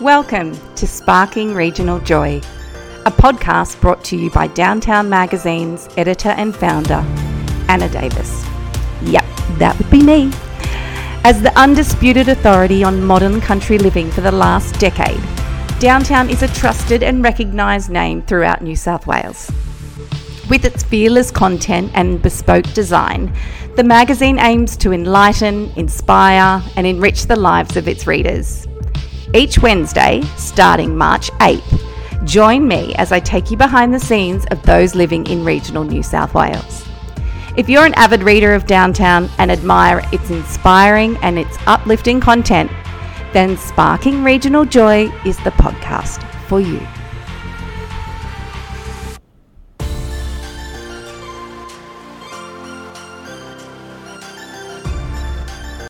Welcome to Sparking Regional Joy, a podcast brought to you by Downtown Magazine's editor and founder, Anna Davis. Yep, that would be me. As the undisputed authority on modern country living for the last decade, Downtown is a trusted and recognised name throughout New South Wales. With its fearless content and bespoke design, the magazine aims to enlighten, inspire, and enrich the lives of its readers. Each Wednesday, starting March 8th, join me as I take you behind the scenes of those living in regional New South Wales. If you're an avid reader of Downtown and admire its inspiring and its uplifting content, then Sparking Regional Joy is the podcast for you.